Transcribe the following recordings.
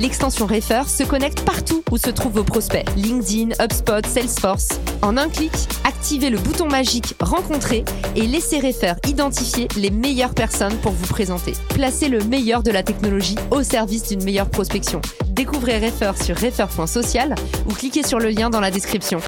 L'extension Refer se connecte partout où se trouvent vos prospects. LinkedIn, HubSpot, Salesforce. En un clic, activez le bouton magique Rencontrer et laissez Refer identifier les meilleures personnes pour vous présenter. Placez le meilleur de la technologie au service d'une meilleure prospection. Découvrez Refer sur refer.social ou cliquez sur le lien dans la description.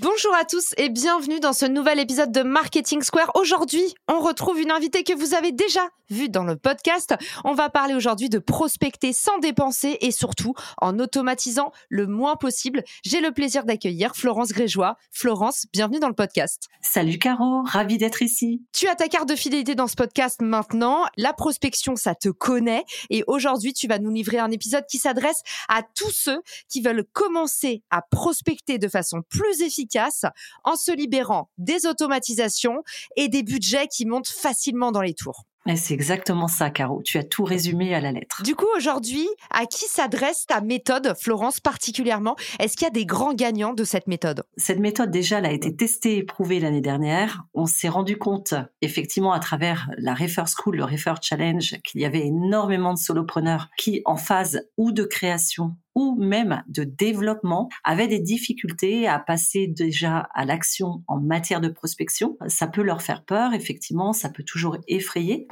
Bonjour à tous et bienvenue dans ce nouvel épisode de Marketing Square. Aujourd'hui, on retrouve une invitée que vous avez déjà vue dans le podcast. On va parler aujourd'hui de prospecter sans dépenser et surtout en automatisant le moins possible. J'ai le plaisir d'accueillir Florence Grégeois. Florence, bienvenue dans le podcast. Salut Caro, ravie d'être ici. Tu as ta carte de fidélité dans ce podcast maintenant. La prospection, ça te connaît et aujourd'hui, tu vas nous livrer un épisode qui s'adresse à tous ceux qui veulent commencer à prospecter de façon plus efficace en se libérant des automatisations et des budgets qui montent facilement dans les tours. C'est exactement ça, Caro. Tu as tout résumé à la lettre. Du coup, aujourd'hui, à qui s'adresse ta méthode, Florence, particulièrement? Est-ce qu'il y a des grands gagnants de cette méthode? Cette méthode, déjà, elle a été testée et prouvée l'année dernière. On s'est rendu compte, effectivement, à travers la Refer School, le Refer Challenge, qu'il y avait énormément de solopreneurs qui, en phase ou de création ou même de développement avaient des difficultés à passer déjà à l'action en matière de prospection. Ça peut leur faire peur, effectivement, ça peut toujours effrayer.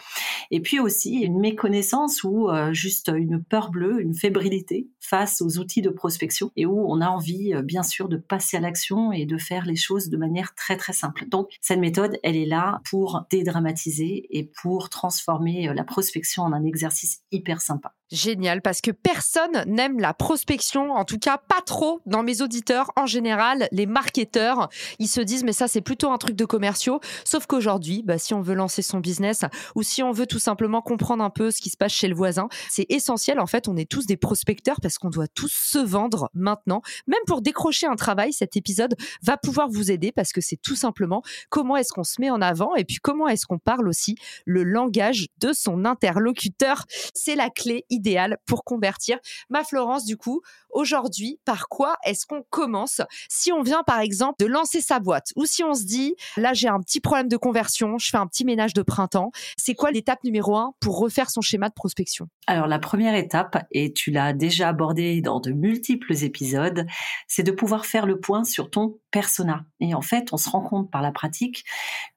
Et puis aussi une méconnaissance ou euh, juste une peur bleue, une fébrilité face aux outils de prospection et où on a envie, euh, bien sûr, de passer à l'action et de faire les choses de manière très très simple. Donc cette méthode, elle est là pour dédramatiser et pour transformer euh, la prospection en un exercice hyper sympa. Génial, parce que personne n'aime la prospection, en tout cas pas trop dans mes auditeurs. En général, les marketeurs, ils se disent mais ça c'est plutôt un truc de commerciaux. Sauf qu'aujourd'hui, bah, si on veut lancer son business ou si on veut tout simplement comprendre un peu ce qui se passe chez le voisin, c'est essentiel. En fait, on est tous des prospecteurs parce qu'on doit tous se vendre maintenant. Même pour décrocher un travail, cet épisode va pouvoir vous aider parce que c'est tout simplement comment est-ce qu'on se met en avant et puis comment est-ce qu'on parle aussi le langage de son interlocuteur. C'est la clé idéal pour convertir. Ma Florence, du coup, aujourd'hui, par quoi est-ce qu'on commence Si on vient, par exemple, de lancer sa boîte ou si on se dit, là, j'ai un petit problème de conversion, je fais un petit ménage de printemps, c'est quoi l'étape numéro un pour refaire son schéma de prospection? Alors, la première étape, et tu l'as déjà abordé dans de multiples épisodes, c'est de pouvoir faire le point sur ton persona. Et en fait, on se rend compte par la pratique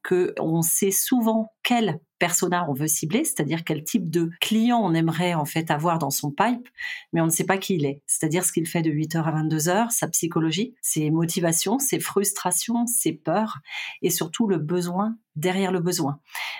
que on sait souvent quel persona on veut cibler, c'est-à-dire quel type de client on aimerait en fait avoir dans son pipe, mais on ne sait pas qui il est. C'est-à-dire ce qu'il fait de 8h à 22h, sa psychologie, ses motivations, ses frustrations, ses peurs et surtout le besoin derrière le besoin.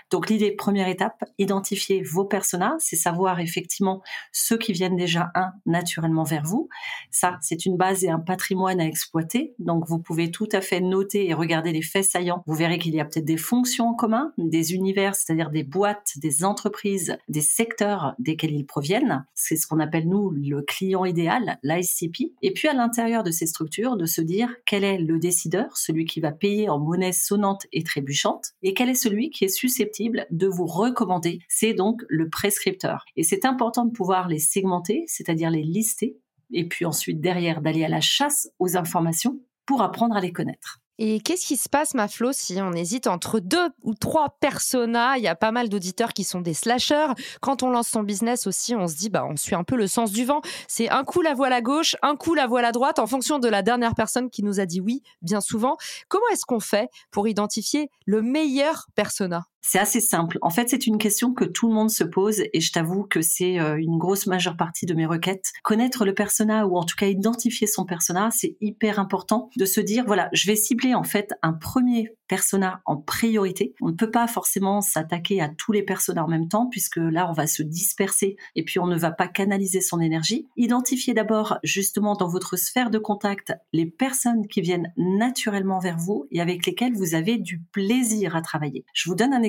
Donc l'idée, première étape, identifier vos personas, c'est savoir effectivement ceux qui viennent déjà, un, naturellement vers vous. Ça, c'est une base et un patrimoine à exploiter. Donc vous pouvez tout à fait noter et regarder les faits saillants. Vous verrez qu'il y a peut-être des fonctions en commun, des univers, c'est-à-dire des boîtes, des entreprises, des secteurs desquels ils proviennent. C'est ce qu'on appelle, nous, le client idéal, l'ICP. Et puis à l'intérieur de ces structures, de se dire quel est le décideur, celui qui va payer en monnaie sonnante et trébuchante, quel est celui qui est susceptible de vous recommander? C'est donc le prescripteur. Et c'est important de pouvoir les segmenter, c'est-à-dire les lister, et puis ensuite derrière d'aller à la chasse aux informations pour apprendre à les connaître. Et qu'est-ce qui se passe, ma Flo, si on hésite entre deux ou trois personas? Il y a pas mal d'auditeurs qui sont des slashers. Quand on lance son business aussi, on se dit, bah, on suit un peu le sens du vent. C'est un coup la voile à gauche, un coup la voile à droite, en fonction de la dernière personne qui nous a dit oui, bien souvent. Comment est-ce qu'on fait pour identifier le meilleur persona? C'est assez simple. En fait, c'est une question que tout le monde se pose et je t'avoue que c'est euh, une grosse majeure partie de mes requêtes. Connaître le persona ou en tout cas identifier son persona, c'est hyper important de se dire voilà, je vais cibler en fait un premier persona en priorité. On ne peut pas forcément s'attaquer à tous les personas en même temps puisque là on va se disperser et puis on ne va pas canaliser son énergie. Identifiez d'abord justement dans votre sphère de contact les personnes qui viennent naturellement vers vous et avec lesquelles vous avez du plaisir à travailler. Je vous donne un.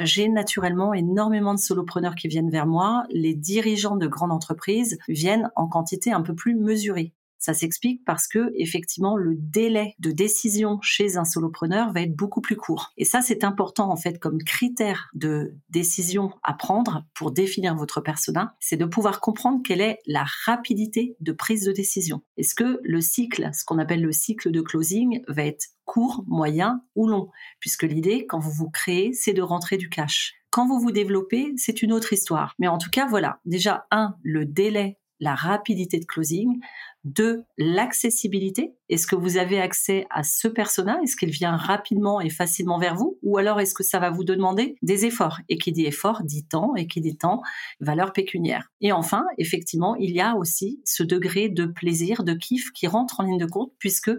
J'ai naturellement énormément de solopreneurs qui viennent vers moi. Les dirigeants de grandes entreprises viennent en quantité un peu plus mesurée. Ça s'explique parce que effectivement le délai de décision chez un solopreneur va être beaucoup plus court. Et ça c'est important en fait comme critère de décision à prendre pour définir votre persona, c'est de pouvoir comprendre quelle est la rapidité de prise de décision. Est-ce que le cycle, ce qu'on appelle le cycle de closing, va être court, moyen ou long? Puisque l'idée quand vous vous créez, c'est de rentrer du cash. Quand vous vous développez, c'est une autre histoire. Mais en tout cas, voilà. Déjà, un, le délai la rapidité de closing. Deux, l'accessibilité. Est-ce que vous avez accès à ce persona? Est-ce qu'il vient rapidement et facilement vers vous? Ou alors est-ce que ça va vous demander des efforts? Et qui dit effort dit temps, et qui dit temps, valeur pécuniaire. Et enfin, effectivement, il y a aussi ce degré de plaisir, de kiff qui rentre en ligne de compte, puisque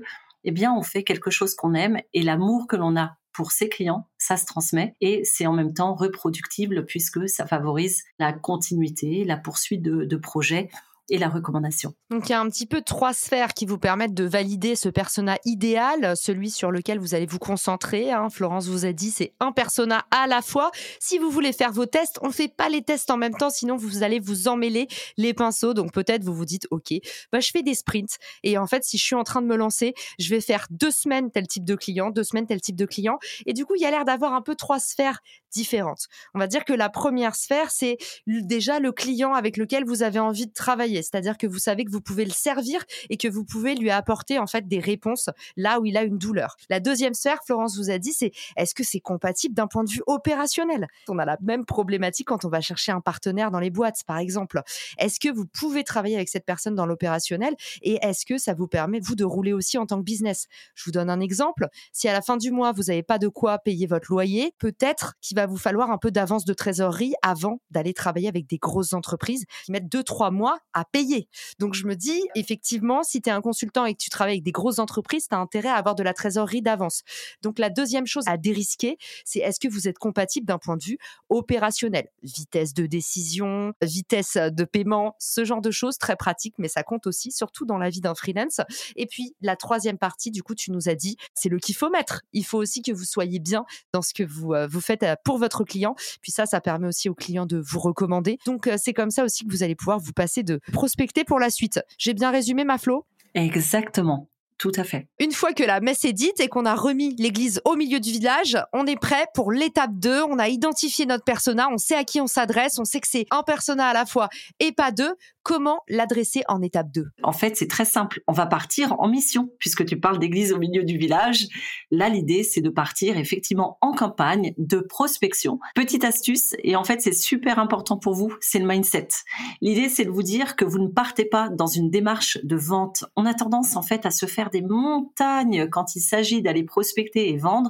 eh bien, on fait quelque chose qu'on aime et l'amour que l'on a pour ses clients, ça se transmet et c'est en même temps reproductible puisque ça favorise la continuité, la poursuite de, projets et la recommandation. Donc il y a un petit peu trois sphères qui vous permettent de valider ce persona idéal, celui sur lequel vous allez vous concentrer. Hein. Florence vous a dit c'est un persona à la fois. Si vous voulez faire vos tests, on ne fait pas les tests en même temps, sinon vous allez vous emmêler les pinceaux. Donc peut-être vous vous dites ok, bah, je fais des sprints et en fait si je suis en train de me lancer, je vais faire deux semaines tel type de client, deux semaines tel type de client. Et du coup il y a l'air d'avoir un peu trois sphères différentes. On va dire que la première sphère c'est déjà le client avec lequel vous avez envie de travailler c'est-à-dire que vous savez que vous pouvez le servir et que vous pouvez lui apporter en fait des réponses là où il a une douleur. La deuxième sphère, Florence vous a dit, c'est est-ce que c'est compatible d'un point de vue opérationnel? On a la même problématique quand on va chercher un partenaire dans les boîtes, par exemple. Est-ce que vous pouvez travailler avec cette personne dans l'opérationnel et est-ce que ça vous permet vous de rouler aussi en tant que business? Je vous donne un exemple. Si à la fin du mois vous n'avez pas de quoi payer votre loyer, peut-être qu'il va vous falloir un peu d'avance de trésorerie avant d'aller travailler avec des grosses entreprises qui mettent deux trois mois à payer. Donc je me dis, effectivement, si tu es un consultant et que tu travailles avec des grosses entreprises, tu as intérêt à avoir de la trésorerie d'avance. Donc la deuxième chose à dérisquer, c'est est-ce que vous êtes compatible d'un point de vue opérationnel? Vitesse de décision, vitesse de paiement, ce genre de choses très pratiques, mais ça compte aussi, surtout dans la vie d'un freelance. Et puis la troisième partie, du coup, tu nous as dit, c'est le qu'il faut mettre. Il faut aussi que vous soyez bien dans ce que vous, euh, vous faites euh, pour votre client. Puis ça, ça permet aussi au client de vous recommander. Donc euh, c'est comme ça aussi que vous allez pouvoir vous passer de prospecter pour la suite. J'ai bien résumé ma Flo? Exactement. Tout à fait. Une fois que la messe est dite et qu'on a remis l'église au milieu du village, on est prêt pour l'étape 2. On a identifié notre persona, on sait à qui on s'adresse, on sait que c'est un persona à la fois et pas deux. Comment l'adresser en étape 2 En fait, c'est très simple. On va partir en mission, puisque tu parles d'église au milieu du village. Là, l'idée, c'est de partir effectivement en campagne de prospection. Petite astuce, et en fait, c'est super important pour vous, c'est le mindset. L'idée, c'est de vous dire que vous ne partez pas dans une démarche de vente. On a tendance, en fait, à se faire des montagnes quand il s'agit d'aller prospecter et vendre,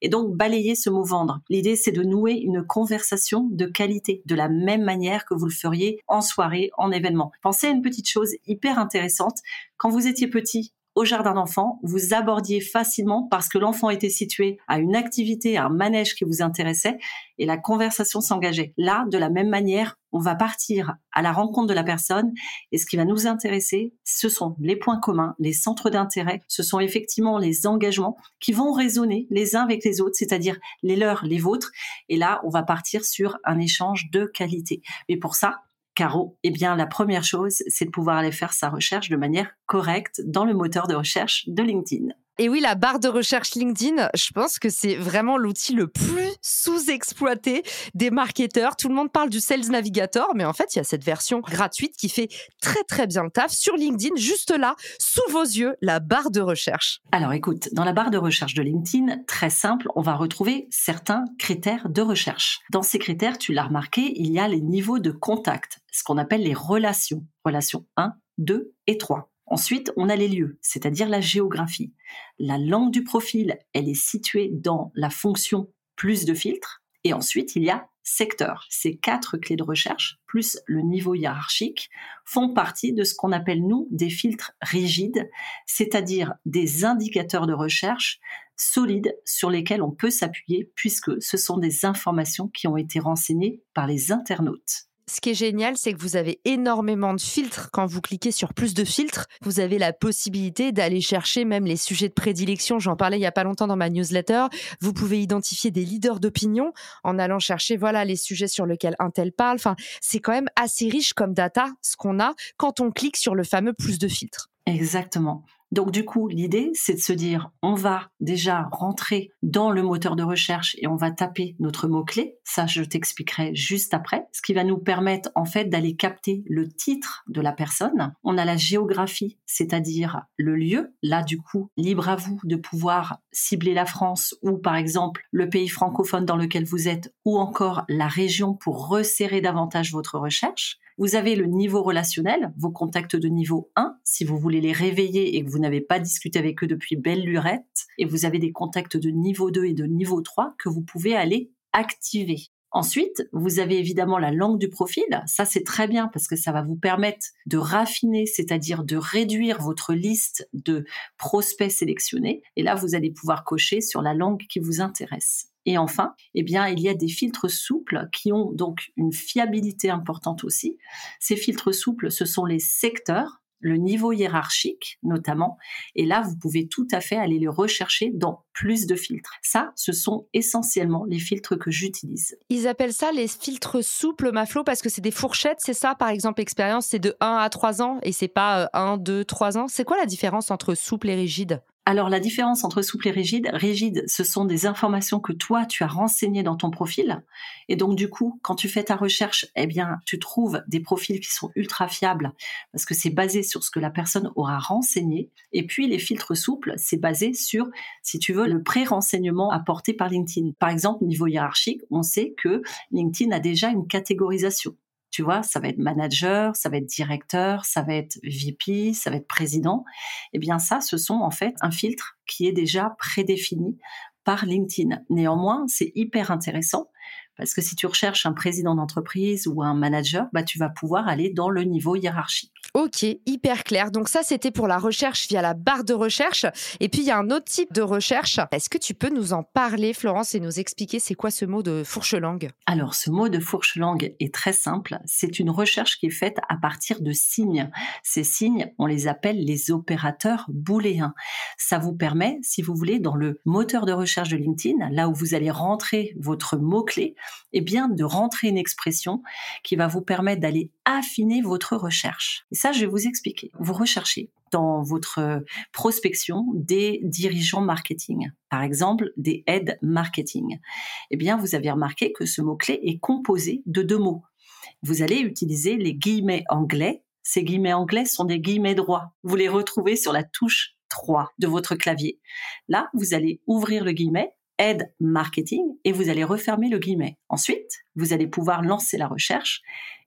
et donc balayer ce mot vendre. L'idée, c'est de nouer une conversation de qualité, de la même manière que vous le feriez en soirée, en événement Pensez à une petite chose hyper intéressante. Quand vous étiez petit, au jardin d'enfants, vous abordiez facilement parce que l'enfant était situé à une activité, à un manège qui vous intéressait et la conversation s'engageait. Là, de la même manière, on va partir à la rencontre de la personne et ce qui va nous intéresser, ce sont les points communs, les centres d'intérêt, ce sont effectivement les engagements qui vont résonner les uns avec les autres, c'est-à-dire les leurs, les vôtres. Et là, on va partir sur un échange de qualité. Mais pour ça, Caro, eh bien, la première chose, c'est de pouvoir aller faire sa recherche de manière correcte dans le moteur de recherche de LinkedIn. Et oui, la barre de recherche LinkedIn, je pense que c'est vraiment l'outil le plus sous-exploité des marketeurs. Tout le monde parle du Sales Navigator, mais en fait, il y a cette version gratuite qui fait très très bien le taf sur LinkedIn, juste là, sous vos yeux, la barre de recherche. Alors écoute, dans la barre de recherche de LinkedIn, très simple, on va retrouver certains critères de recherche. Dans ces critères, tu l'as remarqué, il y a les niveaux de contact, ce qu'on appelle les relations. Relations 1, 2 et 3. Ensuite, on a les lieux, c'est-à-dire la géographie. La langue du profil, elle est située dans la fonction plus de filtres. Et ensuite, il y a secteur. Ces quatre clés de recherche, plus le niveau hiérarchique, font partie de ce qu'on appelle, nous, des filtres rigides, c'est-à-dire des indicateurs de recherche solides sur lesquels on peut s'appuyer puisque ce sont des informations qui ont été renseignées par les internautes. Ce qui est génial, c'est que vous avez énormément de filtres. Quand vous cliquez sur plus de filtres, vous avez la possibilité d'aller chercher même les sujets de prédilection. J'en parlais il y a pas longtemps dans ma newsletter. Vous pouvez identifier des leaders d'opinion en allant chercher voilà les sujets sur lesquels un tel parle. Enfin, c'est quand même assez riche comme data ce qu'on a quand on clique sur le fameux plus de filtres. Exactement. Donc du coup, l'idée, c'est de se dire, on va déjà rentrer dans le moteur de recherche et on va taper notre mot-clé. Ça, je t'expliquerai juste après. Ce qui va nous permettre en fait d'aller capter le titre de la personne. On a la géographie, c'est-à-dire le lieu. Là, du coup, libre à vous de pouvoir cibler la France ou par exemple le pays francophone dans lequel vous êtes ou encore la région pour resserrer davantage votre recherche. Vous avez le niveau relationnel, vos contacts de niveau 1, si vous voulez les réveiller et que vous n'avez pas discuté avec eux depuis belle lurette, et vous avez des contacts de niveau 2 et de niveau 3 que vous pouvez aller activer. Ensuite, vous avez évidemment la langue du profil. Ça, c'est très bien parce que ça va vous permettre de raffiner, c'est-à-dire de réduire votre liste de prospects sélectionnés. Et là, vous allez pouvoir cocher sur la langue qui vous intéresse. Et enfin, eh bien, il y a des filtres souples qui ont donc une fiabilité importante aussi. Ces filtres souples, ce sont les secteurs, le niveau hiérarchique notamment. Et là, vous pouvez tout à fait aller les rechercher dans plus de filtres. Ça, ce sont essentiellement les filtres que j'utilise. Ils appellent ça les filtres souples, Maflo, parce que c'est des fourchettes, c'est ça? Par exemple, expérience, c'est de 1 à 3 ans et c'est pas 1, 2, 3 ans. C'est quoi la différence entre souple et rigide? Alors la différence entre souple et rigide, rigide, ce sont des informations que toi tu as renseignées dans ton profil, et donc du coup, quand tu fais ta recherche, eh bien, tu trouves des profils qui sont ultra fiables parce que c'est basé sur ce que la personne aura renseigné. Et puis les filtres souples, c'est basé sur, si tu veux, le pré-renseignement apporté par LinkedIn. Par exemple, niveau hiérarchique, on sait que LinkedIn a déjà une catégorisation. Tu vois, ça va être manager, ça va être directeur, ça va être VP, ça va être président. Eh bien, ça, ce sont en fait un filtre qui est déjà prédéfini par LinkedIn. Néanmoins, c'est hyper intéressant parce que si tu recherches un président d'entreprise ou un manager, bah, tu vas pouvoir aller dans le niveau hiérarchique. Ok, hyper clair. Donc ça, c'était pour la recherche via la barre de recherche. Et puis, il y a un autre type de recherche. Est-ce que tu peux nous en parler, Florence, et nous expliquer c'est quoi ce mot de fourche-langue? Alors, ce mot de fourche-langue est très simple. C'est une recherche qui est faite à partir de signes. Ces signes, on les appelle les opérateurs booléens. Ça vous permet, si vous voulez, dans le moteur de recherche de LinkedIn, là où vous allez rentrer votre mot-clé, et bien de rentrer une expression qui va vous permettre d'aller affiner votre recherche. Et ça, je vais vous expliquer. Vous recherchez dans votre prospection des dirigeants marketing, par exemple des aides marketing. Eh bien, vous avez remarqué que ce mot-clé est composé de deux mots. Vous allez utiliser les guillemets anglais. Ces guillemets anglais sont des guillemets droits. Vous les retrouvez sur la touche 3 de votre clavier. Là, vous allez ouvrir le guillemet aide marketing et vous allez refermer le guillemet. Ensuite, vous allez pouvoir lancer la recherche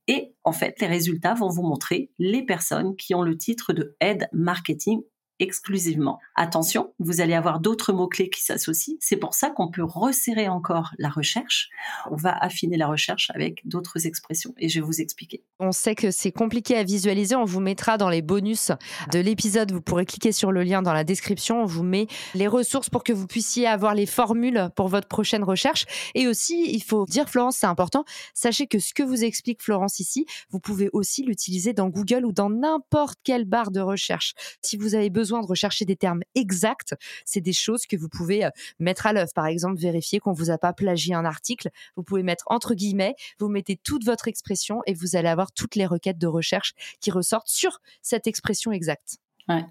et en fait, les résultats vont vous montrer les personnes qui ont le titre de aide marketing exclusivement. Attention, vous allez avoir d'autres mots-clés qui s'associent. C'est pour ça qu'on peut resserrer encore la recherche. On va affiner la recherche avec d'autres expressions et je vais vous expliquer. On sait que c'est compliqué à visualiser. On vous mettra dans les bonus de l'épisode. Vous pourrez cliquer sur le lien dans la description. On vous met les ressources pour que vous puissiez avoir les formules pour votre prochaine recherche. Et aussi, il faut dire, Florence, c'est important. Sachez que ce que vous explique Florence ici, vous pouvez aussi l'utiliser dans Google ou dans n'importe quelle barre de recherche. Si vous avez besoin de rechercher des termes exacts. C'est des choses que vous pouvez euh, mettre à l'œuvre. Par exemple, vérifier qu'on vous a pas plagié un article. Vous pouvez mettre entre guillemets, vous mettez toute votre expression et vous allez avoir toutes les requêtes de recherche qui ressortent sur cette expression exacte.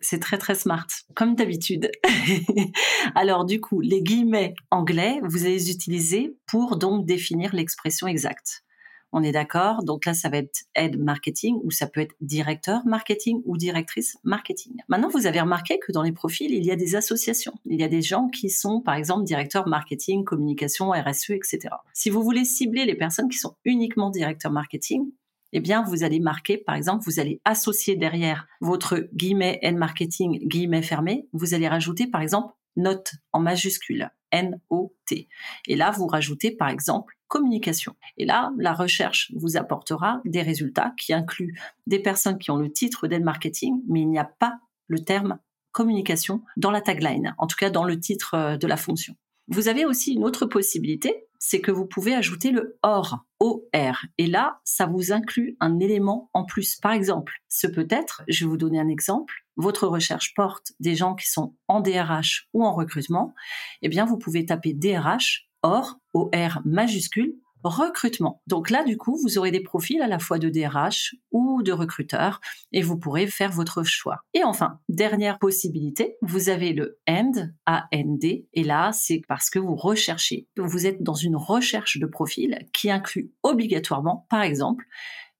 c'est très très smart, comme d'habitude. Alors du coup, les guillemets anglais, vous allez les utiliser pour donc définir l'expression exacte. On est d'accord Donc là, ça va être aide marketing ou ça peut être directeur marketing ou directrice marketing. Maintenant, vous avez remarqué que dans les profils, il y a des associations. Il y a des gens qui sont, par exemple, directeurs marketing, communication, RSE, etc. Si vous voulez cibler les personnes qui sont uniquement directeurs marketing, eh bien, vous allez marquer, par exemple, vous allez associer derrière votre guillemet aide marketing, guillemet fermé, vous allez rajouter, par exemple, note en majuscule, N-O-T. Et là, vous rajoutez, par exemple, communication. Et là, la recherche vous apportera des résultats qui incluent des personnes qui ont le titre d'aide marketing, mais il n'y a pas le terme communication dans la tagline, en tout cas dans le titre euh, de la fonction. Vous avez aussi une autre possibilité, c'est que vous pouvez ajouter le OR, OR. Et là, ça vous inclut un élément en plus. Par exemple, ce peut être, je vais vous donner un exemple, votre recherche porte des gens qui sont en DRH ou en recrutement, eh bien, vous pouvez taper DRH, OR, OR majuscule, recrutement. Donc là, du coup, vous aurez des profils à la fois de DRH ou de recruteurs et vous pourrez faire votre choix. Et enfin, dernière possibilité, vous avez le AND, A-N-D, et là, c'est parce que vous recherchez. Vous êtes dans une recherche de profil qui inclut obligatoirement, par exemple,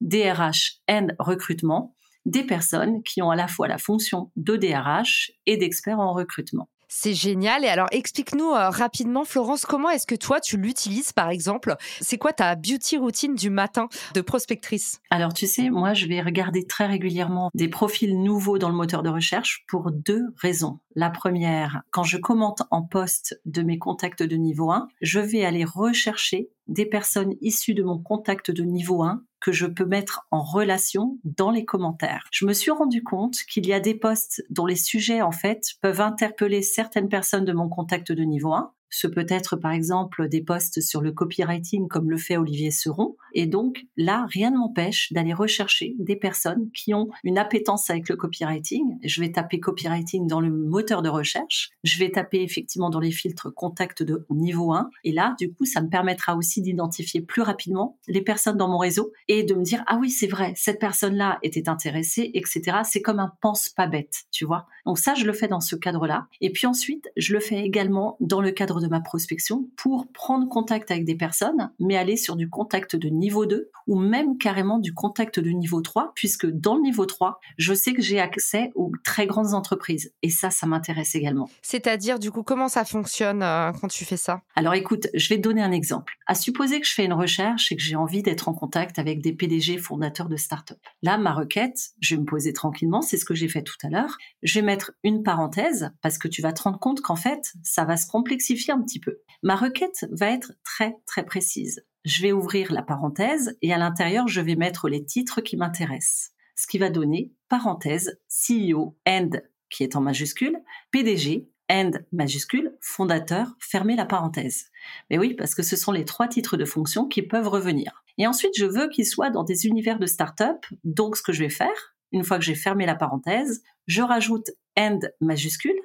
DRH and recrutement, des personnes qui ont à la fois la fonction de DRH et d'experts en recrutement. C'est génial. Et alors, explique-nous euh, rapidement, Florence, comment est-ce que toi, tu l'utilises, par exemple? C'est quoi ta beauty routine du matin de prospectrice? Alors, tu sais, moi, je vais regarder très régulièrement des profils nouveaux dans le moteur de recherche pour deux raisons. La première, quand je commente en poste de mes contacts de niveau 1, je vais aller rechercher des personnes issues de mon contact de niveau 1 que je peux mettre en relation dans les commentaires. Je me suis rendu compte qu'il y a des posts dont les sujets, en fait, peuvent interpeller certaines personnes de mon contact de niveau 1 ce peut être par exemple des posts sur le copywriting comme le fait Olivier Seron. Et donc là, rien ne m'empêche d'aller rechercher des personnes qui ont une appétence avec le copywriting. Je vais taper copywriting dans le moteur de recherche. Je vais taper effectivement dans les filtres contact de niveau 1. Et là, du coup, ça me permettra aussi d'identifier plus rapidement les personnes dans mon réseau et de me dire, ah oui, c'est vrai, cette personne-là était intéressée, etc. C'est comme un pense pas bête, tu vois. Donc ça, je le fais dans ce cadre-là. Et puis ensuite, je le fais également dans le cadre de ma prospection pour prendre contact avec des personnes, mais aller sur du contact de niveau 2 ou même carrément du contact de niveau 3, puisque dans le niveau 3, je sais que j'ai accès aux très grandes entreprises. Et ça, ça m'intéresse également. C'est-à-dire, du coup, comment ça fonctionne euh, quand tu fais ça? Alors écoute, je vais te donner un exemple. À supposer que je fais une recherche et que j'ai envie d'être en contact avec des PDG fondateurs de start-up. Là, ma requête, je vais me poser tranquillement, c'est ce que j'ai fait tout à l'heure. Je vais mettre une parenthèse parce que tu vas te rendre compte qu'en fait, ça va se complexifier petit peu. Ma requête va être très très précise. Je vais ouvrir la parenthèse et à l'intérieur, je vais mettre les titres qui m'intéressent. Ce qui va donner parenthèse CEO and qui est en majuscule, PDG and majuscule, fondateur, fermez la parenthèse. Mais oui, parce que ce sont les trois titres de fonction qui peuvent revenir. Et ensuite, je veux qu'ils soient dans des univers de start-up. Donc, ce que je vais faire, une fois que j'ai fermé la parenthèse, je rajoute and majuscule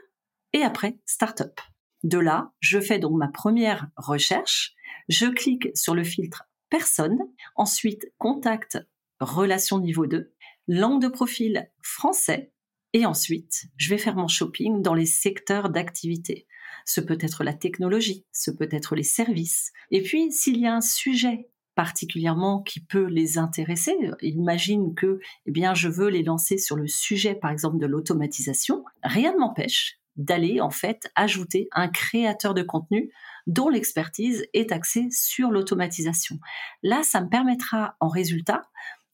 et après start-up. De là, je fais donc ma première recherche, je clique sur le filtre personne, ensuite contact relation niveau 2, langue de profil français, et ensuite, je vais faire mon shopping dans les secteurs d'activité. Ce peut être la technologie, ce peut être les services. Et puis, s'il y a un sujet particulièrement qui peut les intéresser. Imagine que, eh bien, je veux les lancer sur le sujet, par exemple, de l'automatisation. Rien ne m'empêche d'aller en fait ajouter un créateur de contenu dont l'expertise est axée sur l'automatisation. Là, ça me permettra en résultat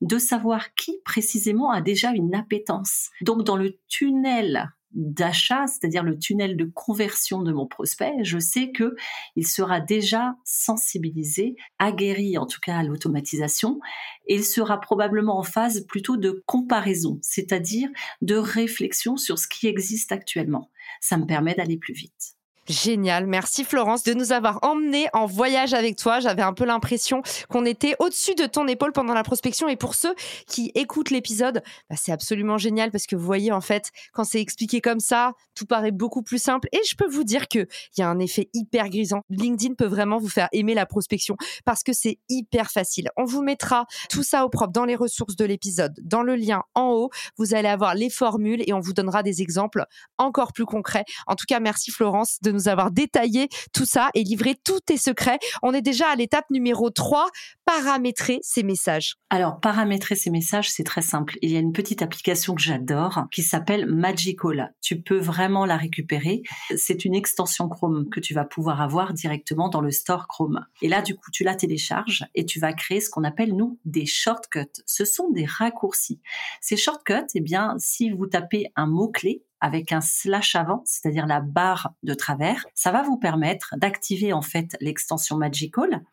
de savoir qui précisément a déjà une appétence. Donc dans le tunnel d'achat, c'est-à-dire le tunnel de conversion de mon prospect, je sais que il sera déjà sensibilisé, aguerri en tout cas à l'automatisation, et il sera probablement en phase plutôt de comparaison, c'est-à-dire de réflexion sur ce qui existe actuellement. Ça me permet d'aller plus vite. Génial. Merci Florence de nous avoir emmenés en voyage avec toi. J'avais un peu l'impression qu'on était au-dessus de ton épaule pendant la prospection. Et pour ceux qui écoutent l'épisode, bah, c'est absolument génial parce que vous voyez, en fait, quand c'est expliqué comme ça, tout paraît beaucoup plus simple. Et je peux vous dire qu'il y a un effet hyper grisant. LinkedIn peut vraiment vous faire aimer la prospection parce que c'est hyper facile. On vous mettra tout ça au propre dans les ressources de l'épisode, dans le lien en haut. Vous allez avoir les formules et on vous donnera des exemples encore plus concrets. En tout cas, merci Florence de nous nous avoir détaillé tout ça et livré tous tes secrets. On est déjà à l'étape numéro 3, paramétrer ces messages. Alors, paramétrer ces messages, c'est très simple. Il y a une petite application que j'adore qui s'appelle Magical. Tu peux vraiment la récupérer. C'est une extension Chrome que tu vas pouvoir avoir directement dans le store Chrome. Et là, du coup, tu la télécharges et tu vas créer ce qu'on appelle, nous, des shortcuts. Ce sont des raccourcis. Ces shortcuts, eh bien, si vous tapez un mot-clé, avec un slash avant, c'est-à-dire la barre de travers, ça va vous permettre d'activer en fait l'extension Magical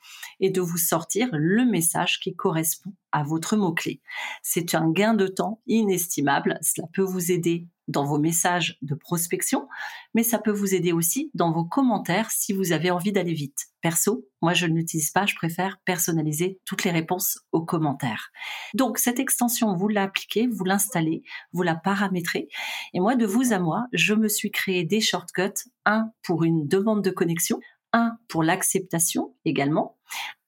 et de vous sortir le message qui correspond à votre mot-clé. C'est un gain de temps inestimable. Cela peut vous aider dans vos messages de prospection, mais ça peut vous aider aussi dans vos commentaires si vous avez envie d'aller vite. Perso, moi je ne l'utilise pas, je préfère personnaliser toutes les réponses aux commentaires. Donc cette extension, vous l'appliquez, vous l'installez, vous la paramétrez. Et moi, de vous à moi, je me suis créé des shortcuts, un pour une demande de connexion, un pour l'acceptation également,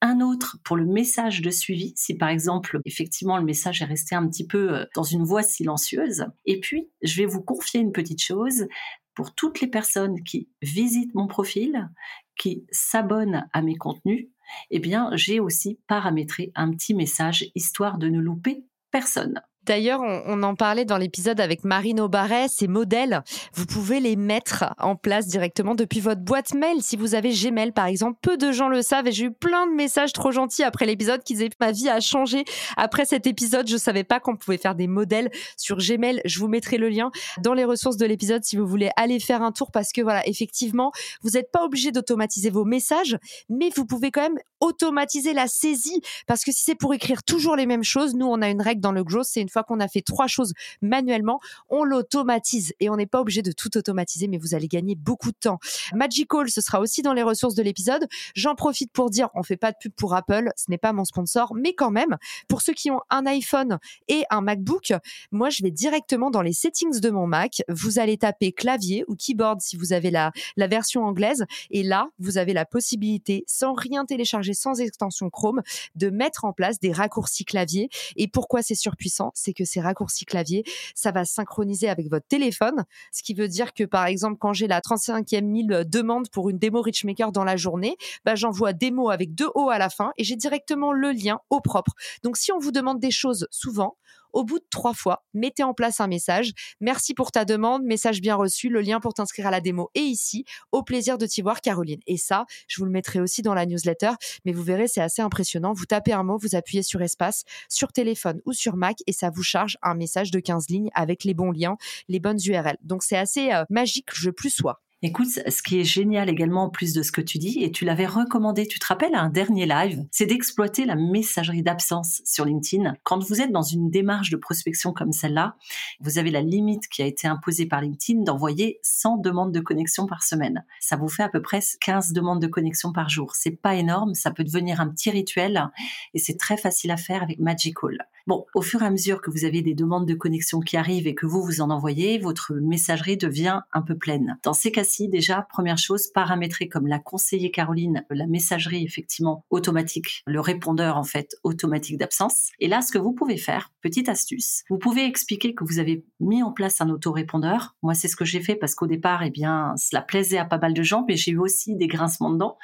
un autre pour le message de suivi, si par exemple effectivement le message est resté un petit peu euh, dans une voix silencieuse. Et puis, je vais vous confier une petite chose pour toutes les personnes qui visitent mon profil, qui s'abonnent à mes contenus, eh bien, j'ai aussi paramétré un petit message histoire de ne louper personne. D'ailleurs, on, en parlait dans l'épisode avec Marine Aubaret, ces modèles, vous pouvez les mettre en place directement depuis votre boîte mail. Si vous avez Gmail, par exemple, peu de gens le savent et j'ai eu plein de messages trop gentils après l'épisode qui disaient ma vie a changé. Après cet épisode, je savais pas qu'on pouvait faire des modèles sur Gmail. Je vous mettrai le lien dans les ressources de l'épisode si vous voulez aller faire un tour parce que voilà, effectivement, vous n'êtes pas obligé d'automatiser vos messages, mais vous pouvez quand même automatiser la saisie parce que si c'est pour écrire toujours les mêmes choses, nous on a une règle dans le Growth, c'est une fois qu'on a fait trois choses manuellement, on l'automatise et on n'est pas obligé de tout automatiser, mais vous allez gagner beaucoup de temps. Magical, ce sera aussi dans les ressources de l'épisode. J'en profite pour dire, on fait pas de pub pour Apple, ce n'est pas mon sponsor, mais quand même, pour ceux qui ont un iPhone et un MacBook, moi je vais directement dans les settings de mon Mac. Vous allez taper clavier ou keyboard si vous avez la version anglaise, et là vous avez la possibilité, sans rien télécharger, sans extension Chrome, de mettre en place des raccourcis clavier. Et pourquoi c'est surpuissant? C'est que ces raccourcis clavier, ça va synchroniser avec votre téléphone, ce qui veut dire que par exemple quand j'ai la 35e mille demande pour une démo Richmaker dans la journée, bah, j'envoie démo avec deux O à la fin et j'ai directement le lien au propre. Donc si on vous demande des choses souvent, au bout de trois fois, mettez en place un message. Merci pour ta demande, message bien reçu, le lien pour t'inscrire à la démo est ici. Au plaisir de t'y voir, Caroline. Et ça, je vous le mettrai aussi dans la newsletter, mais vous verrez, c'est assez impressionnant. Vous tapez un mot, vous appuyez sur espace, sur téléphone ou sur Mac, et ça vous charge un message de 15 lignes avec les bons liens, les bonnes URL. Donc c'est assez euh, magique, je plus sois. Écoute, ce qui est génial également en plus de ce que tu dis, et tu l'avais recommandé, tu te rappelles à un dernier live, c'est d'exploiter la messagerie d'absence sur LinkedIn. Quand vous êtes dans une démarche de prospection comme celle-là, vous avez la limite qui a été imposée par LinkedIn d'envoyer 100 demandes de connexion par semaine. Ça vous fait à peu près 15 demandes de connexion par jour. C'est pas énorme, ça peut devenir un petit rituel et c'est très facile à faire avec Magical. Bon, au fur et à mesure que vous avez des demandes de connexion qui arrivent et que vous vous en envoyez, votre messagerie devient un peu pleine. Dans ces déjà, première chose, paramétrer comme l'a conseillé Caroline, la messagerie effectivement automatique, le répondeur en fait automatique d'absence. Et là, ce que vous pouvez faire, petite astuce, vous pouvez expliquer que vous avez mis en place un autorépondeur. Moi, c'est ce que j'ai fait parce qu'au départ, eh bien, cela plaisait à pas mal de gens, mais j'ai eu aussi des grincements dedans.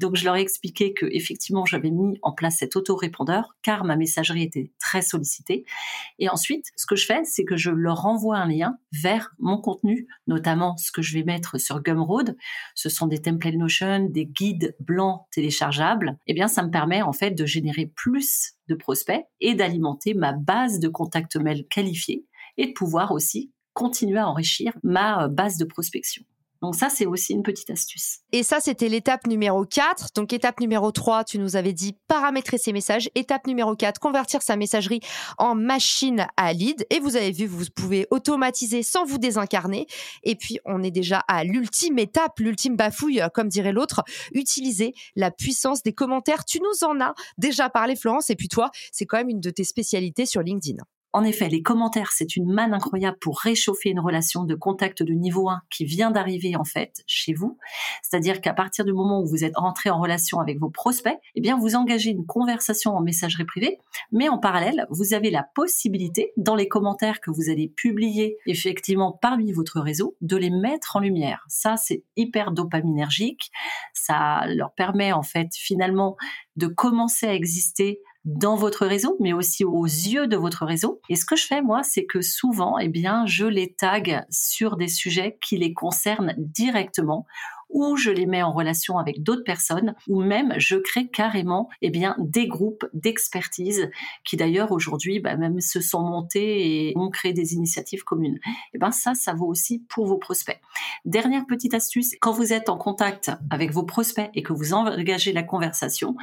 Donc, je leur ai expliqué que effectivement, j'avais mis en place cet autorépondeur car ma messagerie était très sollicité. Et ensuite, ce que je fais, c'est que je leur renvoie un lien vers mon contenu, notamment ce que je vais mettre sur Gumroad. Ce sont des templates Notion, des guides blancs téléchargeables. Eh bien, ça me permet en fait de générer plus de prospects et d'alimenter ma base de contacts mail qualifiés et de pouvoir aussi continuer à enrichir ma base de prospection. Donc ça, c'est aussi une petite astuce. Et ça, c'était l'étape numéro 4. Donc étape numéro 3, tu nous avais dit paramétrer ses messages. Étape numéro 4, convertir sa messagerie en machine à lead. Et vous avez vu, vous pouvez automatiser sans vous désincarner. Et puis, on est déjà à l'ultime étape, l'ultime bafouille, comme dirait l'autre, utiliser la puissance des commentaires. Tu nous en as déjà parlé, Florence. Et puis toi, c'est quand même une de tes spécialités sur LinkedIn. En effet, les commentaires, c'est une manne incroyable pour réchauffer une relation de contact de niveau 1 qui vient d'arriver en fait chez vous. C'est-à-dire qu'à partir du moment où vous êtes rentré en relation avec vos prospects, eh bien vous engagez une conversation en messagerie privée, mais en parallèle, vous avez la possibilité dans les commentaires que vous allez publier effectivement parmi votre réseau de les mettre en lumière. Ça, c'est hyper dopaminergique. Ça leur permet en fait finalement de commencer à exister dans votre réseau, mais aussi aux yeux de votre réseau. Et ce que je fais, moi, c'est que souvent, eh bien, je les tag sur des sujets qui les concernent directement ou je les mets en relation avec d'autres personnes, ou même je crée carrément eh bien, des groupes d'expertise qui d'ailleurs aujourd'hui bah, même se sont montés et ont créé des initiatives communes. Et eh ben ça, ça vaut aussi pour vos prospects. Dernière petite astuce, quand vous êtes en contact avec vos prospects et que vous engagez la conversation,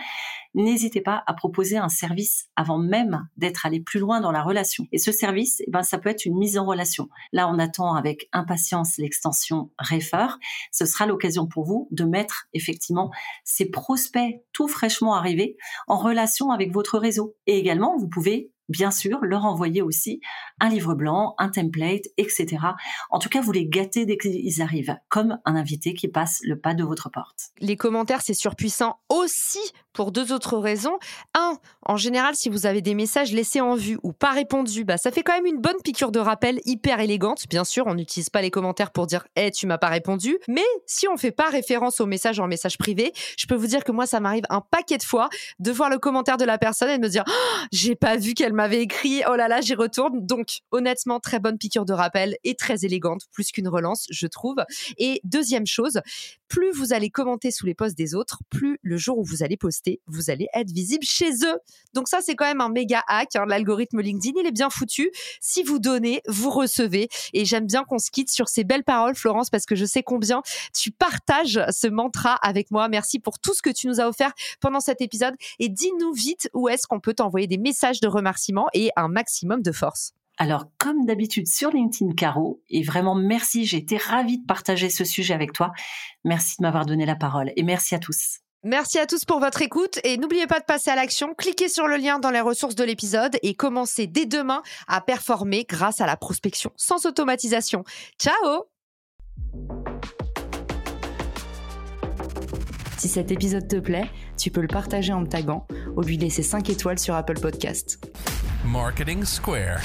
n'hésitez pas à proposer un service avant même d'être allé plus loin dans la relation. Et ce service, eh ben, ça peut être une mise en relation. Là, on attend avec impatience l'extension Refer. Ce sera l'occasion pour vous de mettre effectivement ces prospects tout fraîchement arrivés en relation avec votre réseau. Et également, vous pouvez bien sûr, leur envoyer aussi un livre blanc, un template, etc. En tout cas, vous les gâtez dès qu'ils arrivent, comme un invité qui passe le pas de votre porte. Les commentaires, c'est surpuissant aussi pour deux autres raisons. Un, en général, si vous avez des messages laissés en vue ou pas répondus, bah, ça fait quand même une bonne piqûre de rappel hyper élégante. Bien sûr, on n'utilise pas les commentaires pour dire Eh, tu m'as pas répondu. Mais si on fait pas référence au message en message privé, je peux vous dire que moi, ça m'arrive un paquet de fois de voir le commentaire de la personne et de me dire oh, J'ai pas vu qu'elle m'avait écrit. Oh là là, j'y retourne. Donc, honnêtement, très bonne piqûre de rappel et très élégante, plus qu'une relance, je trouve. Et deuxième chose, plus vous allez commenter sous les posts des autres, plus le jour où vous allez poster, vous allez être visible chez eux. Donc ça, c'est quand même un méga hack. Hein. L'algorithme LinkedIn, il est bien foutu. Si vous donnez, vous recevez. Et j'aime bien qu'on se quitte sur ces belles paroles, Florence, parce que je sais combien tu partages ce mantra avec moi. Merci pour tout ce que tu nous as offert pendant cet épisode. Et dis-nous vite où est-ce qu'on peut t'envoyer des messages de remerciement et un maximum de force. Alors, comme d'habitude sur LinkedIn Caro, et vraiment merci, j'ai été ravie de partager ce sujet avec toi. Merci de m'avoir donné la parole et merci à tous. Merci à tous pour votre écoute et n'oubliez pas de passer à l'action. Cliquez sur le lien dans les ressources de l'épisode et commencez dès demain à performer grâce à la prospection sans automatisation. Ciao Si cet épisode te plaît, tu peux le partager en me taguant ou lui laisser 5 étoiles sur Apple Podcast. Marketing Square.